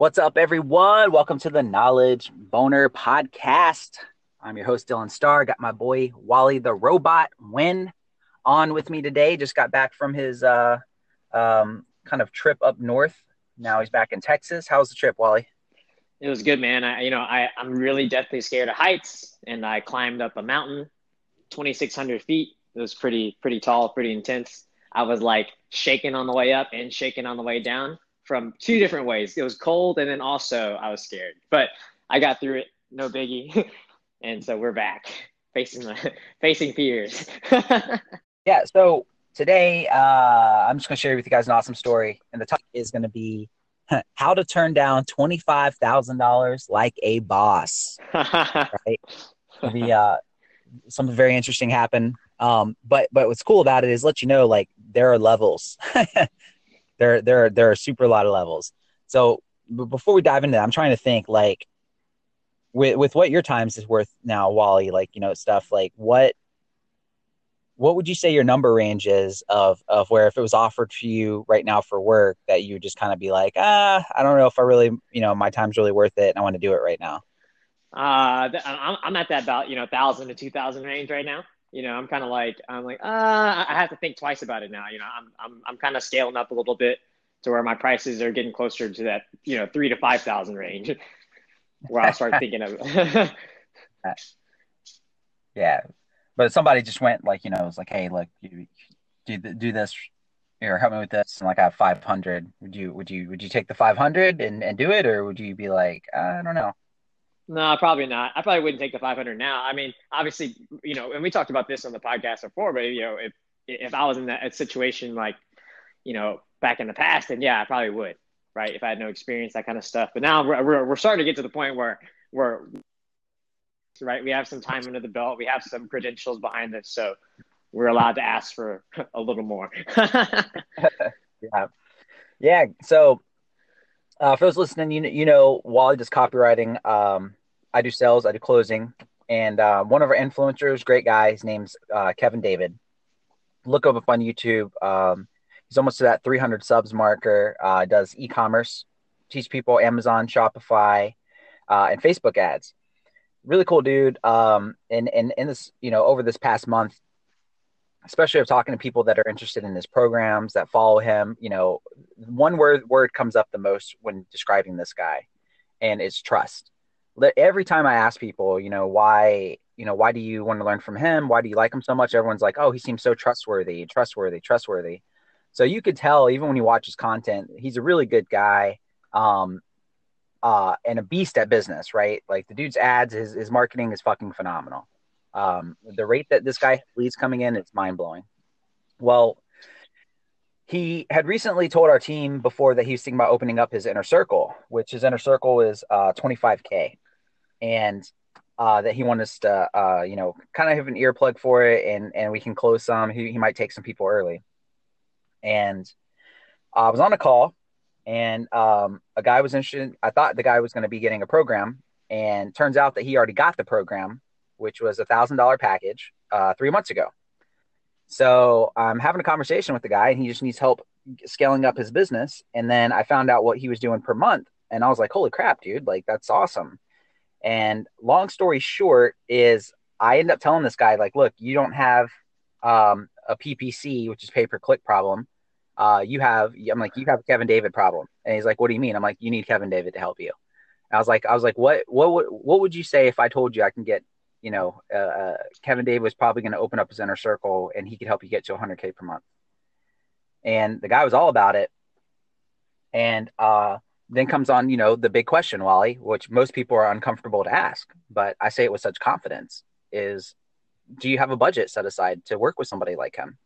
What's up, everyone? Welcome to the Knowledge Boner Podcast. I'm your host, Dylan Starr. Got my boy Wally the Robot Win on with me today. Just got back from his uh, um, kind of trip up north. Now he's back in Texas. How's the trip, Wally? It was good, man. I, you know, I, I'm really deathly scared of heights, and I climbed up a mountain, 2,600 feet. It was pretty, pretty tall, pretty intense. I was like shaking on the way up and shaking on the way down from two different ways. It was cold, and then also I was scared, but I got through it. No biggie. and so we're back facing the, facing fears. yeah. So today, uh, I'm just gonna share with you guys an awesome story, and the topic is gonna be how to turn down twenty five thousand dollars like a boss. right? The uh, something very interesting happened. Um, but but what's cool about it is let you know like there are levels. There there there are super a lot of levels. So before we dive into that, I'm trying to think like with with what your times is worth now, Wally. Like you know stuff like what what would you say your number range is of of where if it was offered to you right now for work that you would just kind of be like ah I don't know if I really you know my time's really worth it and I want to do it right now. Uh, I'm I'm at that about you know thousand to two thousand range right now you know, I'm kind of like, I'm like, uh, I have to think twice about it now. You know, I'm, I'm, I'm kind of scaling up a little bit to where my prices are getting closer to that, you know, three to 5,000 range where I'll start thinking of yeah. But somebody just went like, you know, it's like, Hey, look, you do, do this or help me with this. And like, I have 500. Would you, would you, would you take the 500 and, and do it? Or would you be like, I don't know. No, probably not. I probably wouldn't take the 500 now. I mean, obviously, you know, and we talked about this on the podcast before, but you know, if if I was in that situation like, you know, back in the past, then yeah, I probably would, right? If I had no experience, that kind of stuff. But now we're we're, we're starting to get to the point where we're right. We have some time under the belt. We have some credentials behind us, so we're allowed to ask for a little more. yeah, yeah. So uh, for those listening, you know, you know, Wally does copywriting. Um, I do sales, I do closing, and uh, one of our influencers, great guy, his name's uh, Kevin David. Look him up on YouTube. Um, he's almost to that 300 subs marker. Uh, does e-commerce, teach people Amazon, Shopify, uh, and Facebook ads. Really cool dude. Um, and and in this, you know, over this past month, especially of talking to people that are interested in his programs that follow him, you know, one word word comes up the most when describing this guy, and it's trust every time I ask people, you know, why, you know, why do you want to learn from him? Why do you like him so much? Everyone's like, oh, he seems so trustworthy, trustworthy, trustworthy. So you could tell even when you watch his content, he's a really good guy, um, uh, and a beast at business, right? Like the dude's ads, his his marketing is fucking phenomenal. Um, the rate that this guy leads coming in, it's mind blowing. Well, he had recently told our team before that he was thinking about opening up his inner circle, which his inner circle is uh, 25k, and uh, that he wanted us to, uh, you know, kind of have an earplug for it, and and we can close some. He, he might take some people early, and I was on a call, and um, a guy was interested. I thought the guy was going to be getting a program, and turns out that he already got the program, which was a thousand dollar package uh, three months ago so I'm having a conversation with the guy, and he just needs help scaling up his business. And then I found out what he was doing per month, and I was like, "Holy crap, dude! Like that's awesome." And long story short is, I end up telling this guy, like, "Look, you don't have um, a PPC, which is pay per click problem. Uh, you have." I'm like, "You have a Kevin David problem," and he's like, "What do you mean?" I'm like, "You need Kevin David to help you." I was like, I was like, what, what, what would you say if I told you I can get you know, uh, uh, Kevin David was probably going to open up his inner circle and he could help you get to 100K per month. And the guy was all about it. And uh, then comes on, you know, the big question, Wally, which most people are uncomfortable to ask, but I say it with such confidence is do you have a budget set aside to work with somebody like him?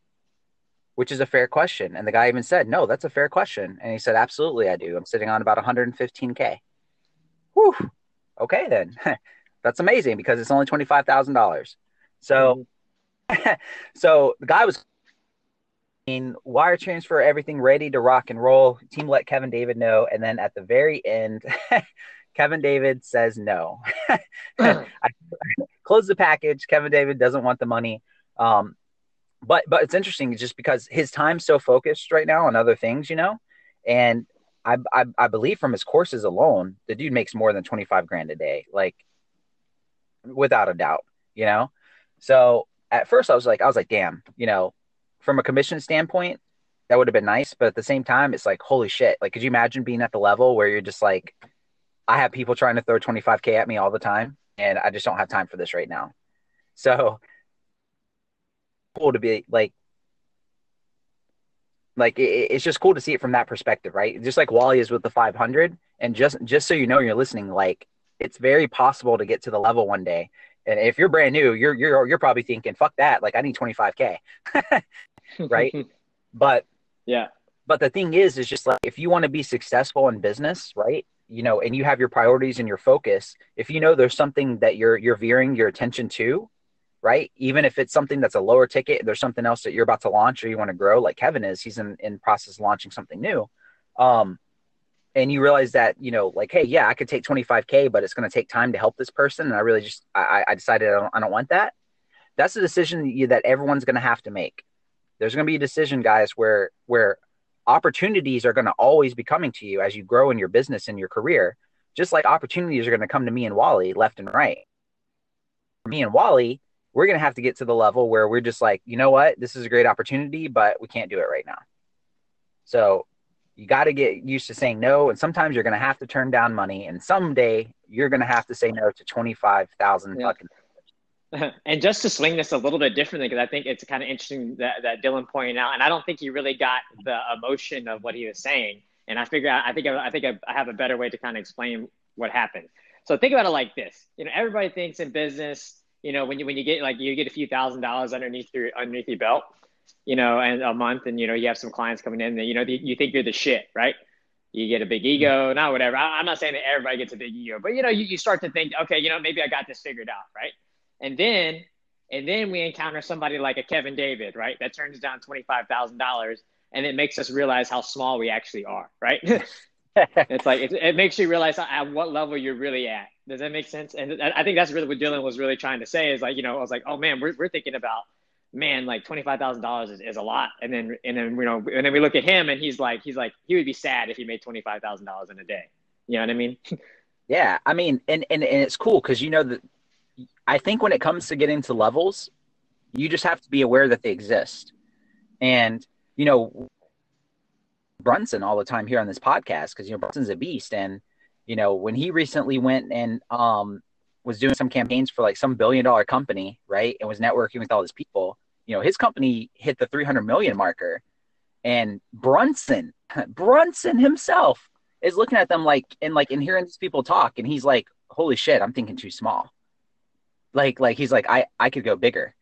Which is a fair question. And the guy even said, no, that's a fair question. And he said, absolutely, I do. I'm sitting on about 115K. Whew. Okay, then. That's amazing because it's only twenty five thousand dollars. So, mm-hmm. so the guy was in wire transfer, everything ready to rock and roll. Team let Kevin David know, and then at the very end, Kevin David says no. I close the package. Kevin David doesn't want the money. Um, but but it's interesting just because his time's so focused right now on other things, you know, and I, I I believe from his courses alone, the dude makes more than 25 grand a day, like without a doubt, you know? So at first I was like, I was like, damn, you know, from a commission standpoint, that would have been nice. But at the same time, it's like, holy shit. Like, could you imagine being at the level where you're just like, I have people trying to throw 25K at me all the time, and I just don't have time for this right now. So cool to be like, like it, it's just cool to see it from that perspective, right? Just like Wally is with the 500, and just just so you know, you're listening. Like, it's very possible to get to the level one day. And if you're brand new, you're you're you're probably thinking, "Fuck that! Like, I need 25k." right? but yeah. But the thing is, is just like if you want to be successful in business, right? You know, and you have your priorities and your focus. If you know there's something that you're you're veering your attention to, right? Even if it's something that's a lower ticket, there's something else that you're about to launch or you want to grow, like Kevin is. He's in in process of launching something new. Um, and you realize that you know like hey yeah i could take 25k but it's going to take time to help this person and i really just i, I decided I don't, I don't want that that's a decision that, everyone's going to have to make there's going to be a decision, guys, where where opportunities are going to always be coming to you as you grow in your business and your career. Just like opportunities are going to come to me and Wally left and right. Me and Wally, we're going to have to get to the level where we're just like, you know what, this is a great opportunity, but we can't do it right now. So you got to get used to saying no. And sometimes you're going to have to turn down money. And someday you're going to have to say no to 25,000 yeah. fucking and just to swing this a little bit differently, because I think it's kind of interesting that, that Dylan pointed out, and I don't think he really got the emotion of what he was saying. And I figure, I think, I think I have a better way to kind of explain what happened. So think about it like this: you know, everybody thinks in business, you know, when you when you get like you get a few thousand dollars underneath your underneath your belt, you know, and a month, and you know, you have some clients coming in, that you know, you think you're the shit, right? You get a big ego, not whatever. I, I'm not saying that everybody gets a big ego, but you know, you, you start to think, okay, you know, maybe I got this figured out, right? And then and then we encounter somebody like a Kevin David, right? That turns down $25,000 and it makes us realize how small we actually are, right? it's like, it, it, makes you realize at what level you're really at. Does that make sense? And I think that's really what Dylan was really trying to say is like, you know, I was like, oh man, we're, we're thinking about, man, like $25,000 is, is a lot. And then, and then, you know, and then we look at him and he's like, he's like, he would be sad if he made $25,000 in a day. You know what I mean? yeah. I mean, and, and, and it's cool. Cause you know, that I think when it comes to getting to levels, you just have to be aware that they exist. And, you know, Brunson all the time here on this podcast, because, you know, Brunson's a beast. And, you know, when he recently went and um, was doing some campaigns for like some billion dollar company, right, and was networking with all his people, you know, his company hit the 300 million marker. And Brunson, Brunson himself is looking at them like, and like, and hearing these people talk, and he's like, holy shit, I'm thinking too small like like he's like I I could go bigger.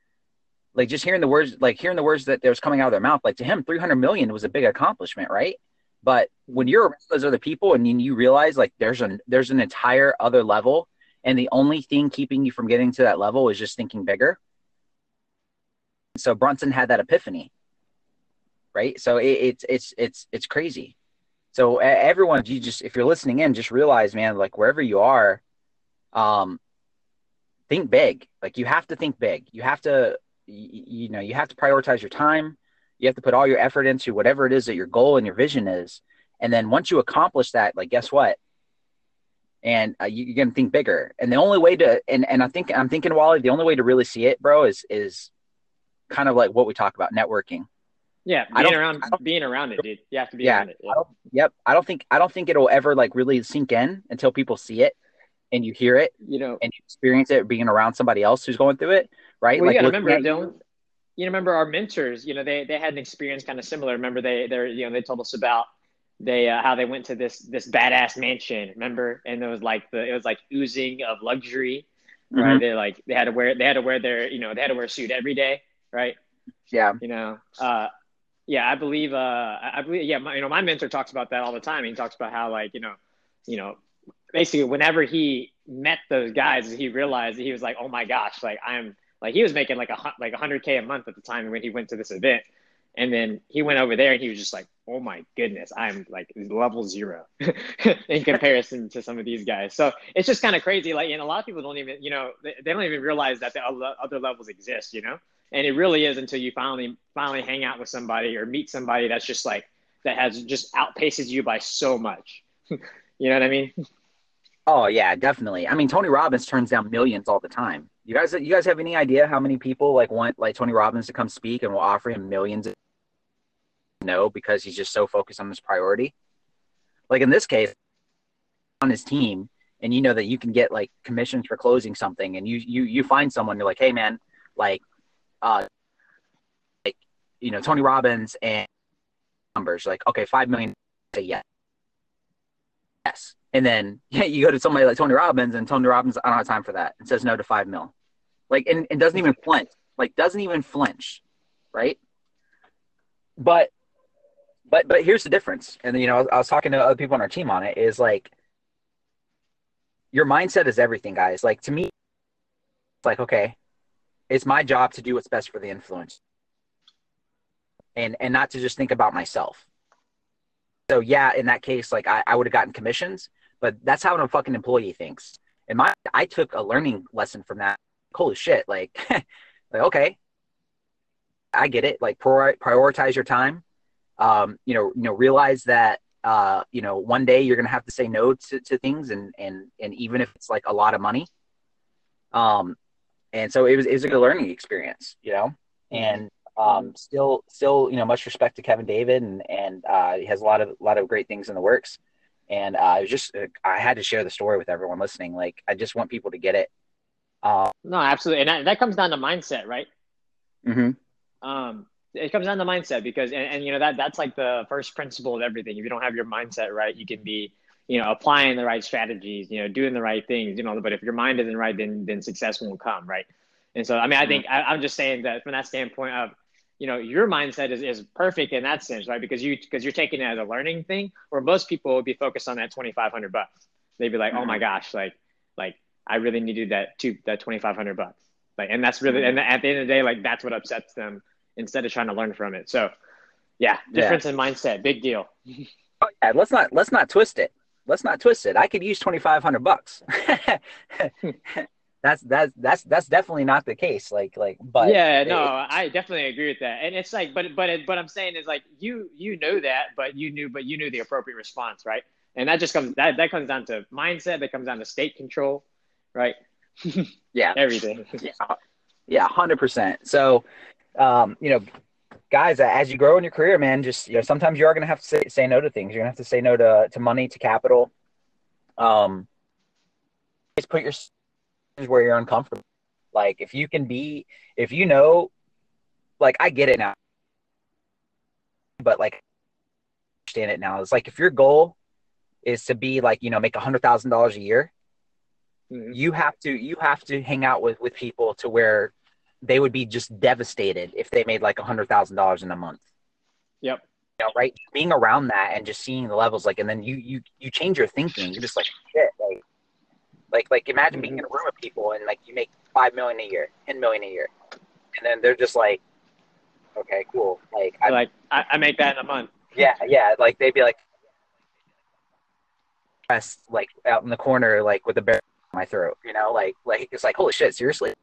Like just hearing the words like hearing the words that was coming out of their mouth like to him 300 million was a big accomplishment, right? But when you're around those other people and you realize like there's an there's an entire other level and the only thing keeping you from getting to that level is just thinking bigger. So Brunson had that epiphany. Right? So it, it's it's it's it's crazy. So everyone you just if you're listening in just realize man like wherever you are um think big. Like you have to think big. You have to, you, know, you have to prioritize your time. You have to put all your effort into whatever it is that your goal and your vision is. And then once you accomplish that, like, guess what? And uh, you, are to think bigger. And the only way to, and, and I think, I'm thinking, Wally, the only way to really see it, bro, is, is kind of like what we talk about networking. Yeah, being around, being around it, dude. You have to be yeah, around it. Yeah. I yep. I don't think I don't think it'll ever like really sink in until people see it and you hear it, you know, and you experience it being around somebody else who's going through it, right? Well, like, you remember, don't you remember our mentors? You know, they they had an experience kind of similar. Remember, they they you know they told us about they uh, how they went to this this badass mansion. Remember, and it was like the it was like oozing of luxury, right? Mm-hmm. They like they had to wear they had to wear their you know they had to wear a suit every day, right? Yeah, you know, uh, yeah, I believe, uh, I believe, yeah, my, you know, my mentor talks about that all the time. He talks about how like you know, you know, basically whenever he met those guys, he realized he was like, oh my gosh, like I'm like he was making like a like 100k a month at the time when he went to this event, and then he went over there and he was just like, oh my goodness, I'm like level zero in comparison to some of these guys. So it's just kind of crazy. Like, and a lot of people don't even, you know, they, they don't even realize that the other levels exist, you know. And it really is until you finally finally hang out with somebody or meet somebody that's just like that has just outpaces you by so much. you know what I mean? Oh yeah, definitely. I mean, Tony Robbins turns down millions all the time. You guys, you guys have any idea how many people like want like Tony Robbins to come speak and will offer him millions? No, because he's just so focused on his priority. Like in this case, on his team, and you know that you can get like commissions for closing something, and you you you find someone you're like, hey man, like, uh, like you know Tony Robbins and numbers like okay five million, say yes, yes and then yeah, you go to somebody like Tony Robbins, and Tony Robbins, I don't have time for that, and says no to five mil, like, and, and doesn't even flinch, like, doesn't even flinch, right? But, but, but here's the difference, and you know, I was talking to other people on our team on it. Is like, your mindset is everything, guys. Like to me, it's like okay, it's my job to do what's best for the influence, and and not to just think about myself. So yeah, in that case, like I, I would have gotten commissions, but that's how a fucking employee thinks. And my, I took a learning lesson from that. Holy shit! Like, like okay, I get it. Like, prioritize your time. Um, you know, you know, realize that uh, you know, one day you're gonna have to say no to, to things, and and and even if it's like a lot of money. Um, and so it was it was a good learning experience, you know, and um, still still you know much respect to Kevin David, and and uh, he has a lot of a lot of great things in the works and uh, I was just uh, I had to share the story with everyone listening. Like I just want people to get it. Uh, no, absolutely, and that, that, comes down to mindset, right? Mm-hmm. Um, it comes down to mindset because, and, and you know that that's like the first principle of everything. If you don't have your mindset right, you can be you know applying the right strategies, you know, doing the right things, you know. But if your mind isn't right, then then success won't come, right? And so, I mean, I think mm-hmm. I, I'm just saying that from that standpoint of you know your mindset is, is perfect in that sense right because you because you're taking it as a learning thing where most people would be focused on that 2500 bucks they'd be like mm-hmm. oh my mm-hmm. gosh like like i really needed that to that 2500 bucks like and that's really mm-hmm. and at the end of the day like that's what upsets them instead of trying to learn from it so yeah difference yeah. in mindset big deal oh, yeah, let's not let's not twist it let's not twist it. I could use 2500 bucks. That's that's that's that's definitely not the case like like but yeah no it, i definitely agree with that. And it's like but but it, but i'm saying is like you you know that but you knew but you knew the appropriate response right? And that just comes that that comes down to mindset that comes down to state control right? Yeah. Everything. Yeah. Yeah 100% so um you know guys as you grow in your career man just you know sometimes you are going to have to say, say no to things you're going to have to say no to to money to capital um just put your where you're uncomfortable. Like if you can be, if you know, like I get it now, but like understand it now. It's like if your goal is to be like you know make a hundred thousand dollars a year, mm-hmm. you have to you have to hang out with with people to where they would be just devastated if they made like a hundred thousand dollars in a month. Yep. You know, right? Being around that and just seeing the levels, like, and then you you you change your thinking. You're just like, shit, like like like imagine being in a mm-hmm. room of people and like you make five million a year, ten million a year, and then they're just like, okay, cool. Like I like I, I make that in a month. Yeah, yeah. Like they'd be like, like out in the corner, like with a bear in my throat. You know, like like it's like holy shit, seriously.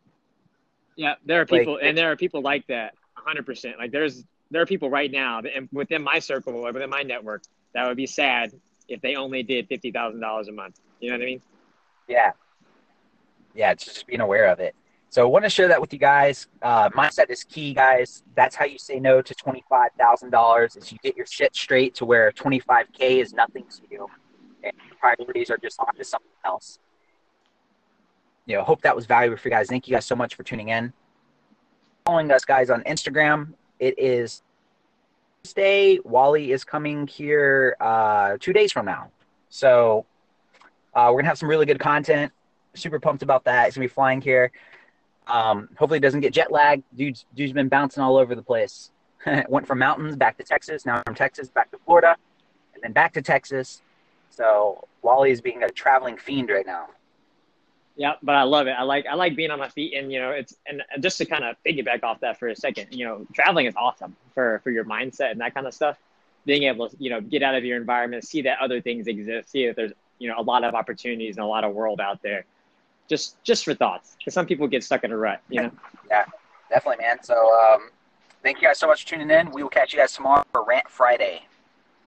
Yeah, there are people, like, and there are people like that, hundred percent. Like there's there are people right now that, within my circle or within my network that would be sad if they only did fifty thousand dollars a month. You know what I mean? Yeah. Yeah, it's just being aware of it. So I want to share that with you guys. Uh, mindset is key, guys. That's how you say no to twenty-five thousand dollars. Is you get your shit straight to where twenty-five k is nothing to you, and your priorities are just on to something else. You know, hope that was valuable for you guys. Thank you guys so much for tuning in. Following us, guys, on Instagram. It is Tuesday. Wally is coming here uh, two days from now. So uh, we're gonna have some really good content. Super pumped about that. He's gonna be flying here. Um, hopefully, it doesn't get jet lag. Dude's dude's been bouncing all over the place. Went from mountains back to Texas. Now from Texas back to Florida, and then back to Texas. So Wally is being a traveling fiend right now. Yeah, but I love it. I like I like being on my feet, and you know, it's and just to kind of piggyback off that for a second. You know, traveling is awesome for for your mindset and that kind of stuff. Being able to you know get out of your environment, see that other things exist, see that there's you know a lot of opportunities and a lot of world out there just just for thoughts because some people get stuck in a rut you know yeah definitely man so um, thank you guys so much for tuning in we will catch you guys tomorrow for rant friday